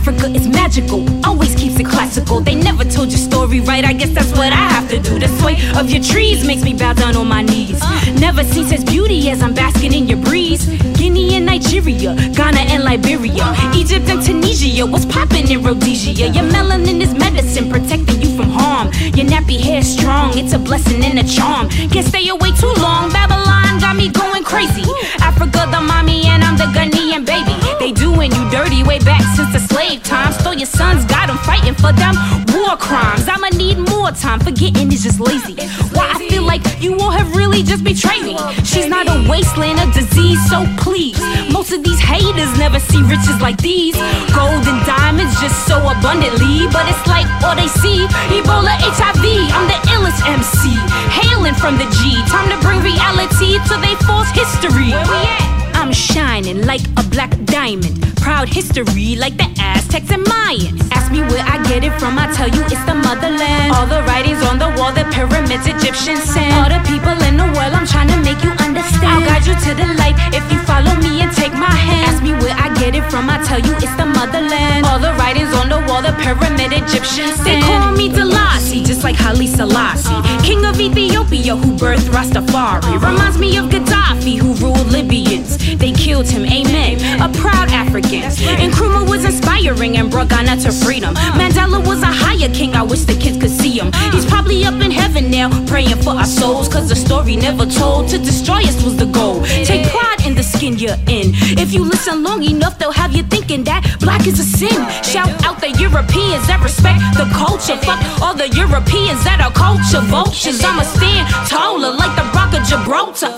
Africa is magical, always keeps it classical. They never told your story right, I guess that's what I have to do. The sway of your trees makes me bow down on my knees. Never seen as beauty as I'm basking in your breeze. Guinea and Nigeria, Ghana and Liberia, Egypt and Tunisia. What's poppin' in Rhodesia? Your melanin is medicine, protecting you from harm. Your nappy hair strong, it's a blessing and a charm. Can't stay away too long, Babylon got me going crazy. Africa the mommy and I'm the Ghanaian baby. They doing you dirty way back since the your sons, got them fighting for them war crimes. I'ma need more time, forgetting is just lazy. Why I feel like you all have really just betrayed me. She's not a wasteland of disease, so please. Most of these haters never see riches like these. Gold and diamonds just so abundantly, but it's like all they see. Ebola, HIV, I'm the illest MC. Hailing from the G, time to bring reality to they false history. Where we at? I'm shining like a black diamond. Proud history like the Aztecs and Mayans. Ask me where I get it from, I tell you it's the motherland. All the writings on the wall, the pyramids, Egyptian sand. All the people in the world, I'm trying to make you understand. I'll guide you to the light if you follow me and take my hand. Ask me where I get it from, I tell you it's the motherland. All the writings on the wall, the pyramid, Egyptian sand. They call me Delasi, just like Haile Selassie. King of Ethiopia who birthed Rastafari. Reminds me of Gaddafi who ruled Libyans. Him, amen. A proud African. Nkrumah was inspiring and brought Ghana to freedom. Mandela was a higher king, I wish the kids could see him. He's probably up in heaven now, praying for our souls. Cause the story never told to destroy us was the goal. Take pride in the skin you're in. If you listen long enough, they'll have you thinking that black is a sin. Shout out the Europeans that respect the culture. Fuck all the Europeans that are culture vultures. I'ma stand taller like the rock of Gibraltar.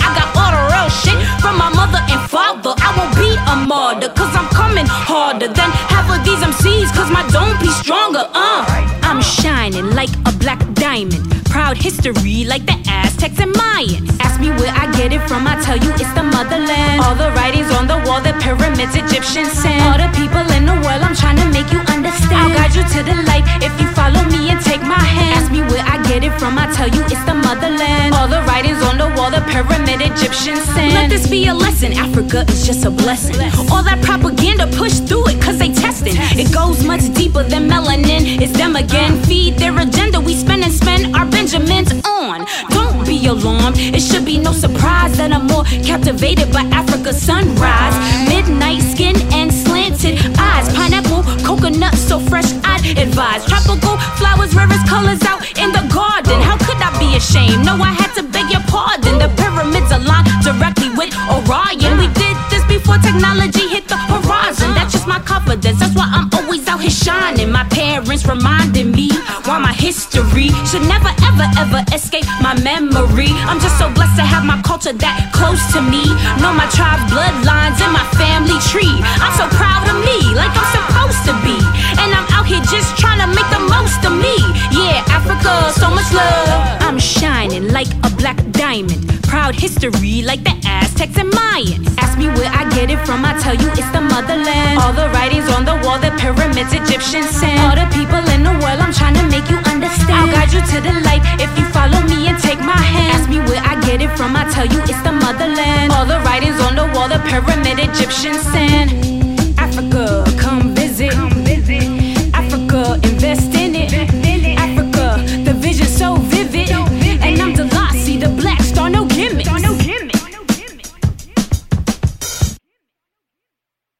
Harder than half of these MCs, cause my don't be stronger. Uh, I'm shining like a black diamond. Proud history like the Aztecs and Mayans. Ask me where I get it from, I tell you it's the motherland. All the writings on the wall, the pyramids, Egyptian sand. All the people in the world, I'm trying to make you understand. I'll guide you to the light if you follow me and take my hand. Ask me where I get it from, I tell you it's the motherland. Pyramid, Egyptian sand. Let this be a lesson, Africa is just a blessing. All that propaganda push through it, cause they testing. It goes much deeper than melanin. It's them again. Feed their agenda, we spend and spend our Benjamins on. Don't be alarmed, it should be no surprise that I'm more captivated by Africa's sunrise. Midnight skin and slanted eyes. Pineapple, coconut, so fresh, I'd advise. Tropical flowers, rivers, colors out in the garden. How could I be ashamed? No, I had to before technology hit the horizon. That's just my confidence. That's why I'm always out here shining. My parents reminding me why my history should never, ever, ever escape my memory. I'm just so blessed to have my culture that close to me. Know my tribe's bloodlines and my family tree. I'm so proud of me, like I'm supposed to be. And I'm out here just trying to make the most of me. Yeah, Africa, so much love. I'm shining like a black diamond. History like the Aztecs and Mayans. Ask me where I get it from, I tell you it's the motherland. All the writings on the wall, the pyramids, Egyptian sand. All the people in the world, I'm trying to make you understand. I'll guide you to the light if you follow me and take my hand. Ask me where I get it from, I tell you it's the motherland. All the writings on the wall, the pyramid, Egyptian sand.